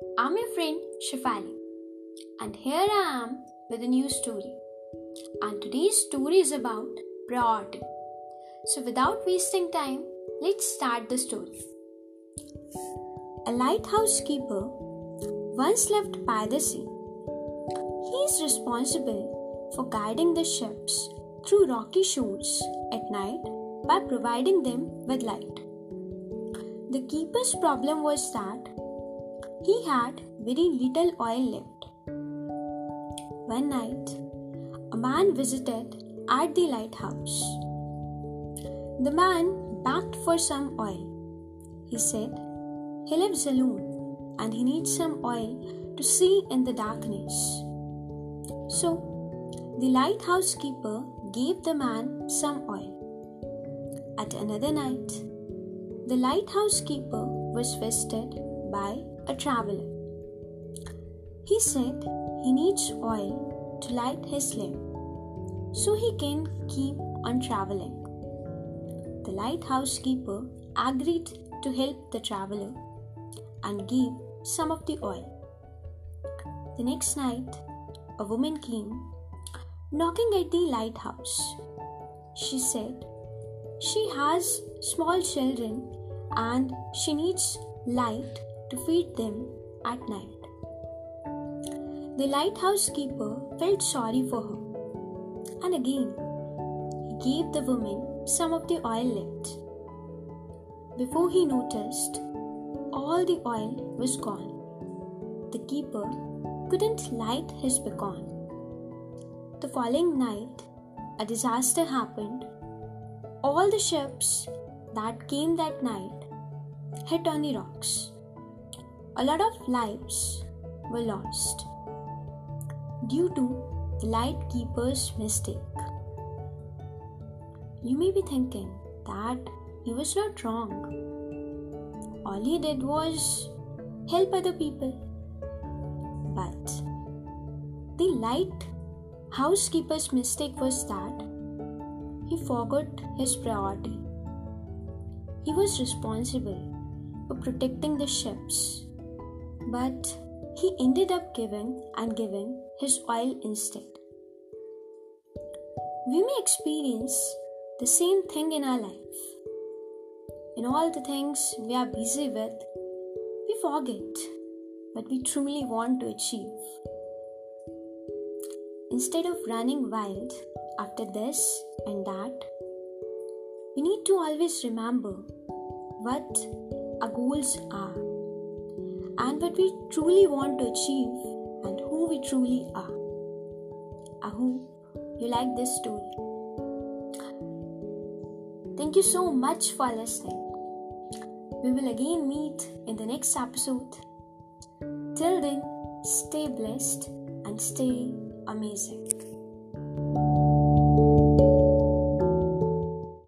Shifali, and here I am with a new story. And today's story is about priority. So, without wasting time, let's start the story. A lighthouse keeper once lived by the sea. He is responsible for guiding the ships through rocky shores at night by providing them with light. The keeper's problem was that he had very little oil left. One night, a man visited at the lighthouse. The man begged for some oil. He said he lives alone and he needs some oil to see in the darkness. So, the lighthouse keeper gave the man some oil. At another night, the lighthouse keeper was visited by a traveler. He said he needs oil to light his lamp so he can keep on traveling. The lighthouse keeper agreed to help the traveler and give some of the oil. The next night, a woman came knocking at the lighthouse. She said she has small children and she needs light to feed them at night. The lighthouse keeper felt sorry for her, and again he gave the woman some of the oil left. Before he noticed, all the oil was gone. The keeper couldn't light his beacon. The following night, a disaster happened. All the ships that came that night hit on the rocks. A lot of lives were lost due to the light keeper's mistake. You may be thinking that he was not wrong. All he did was help other people. But the light housekeeper's mistake was that he forgot his priority. He was responsible for protecting the ships, but he ended up giving and giving his oil instead. We may experience the same thing in our life. In all the things we are busy with, we forget what we truly want to achieve. Instead of running wild after this and that, we need to always remember what our goals are and what we truly want to achieve and who we truly are. Hope you like this story. Thank you so much for listening. We will again meet in the next episode. Till then, stay blessed and stay amazing.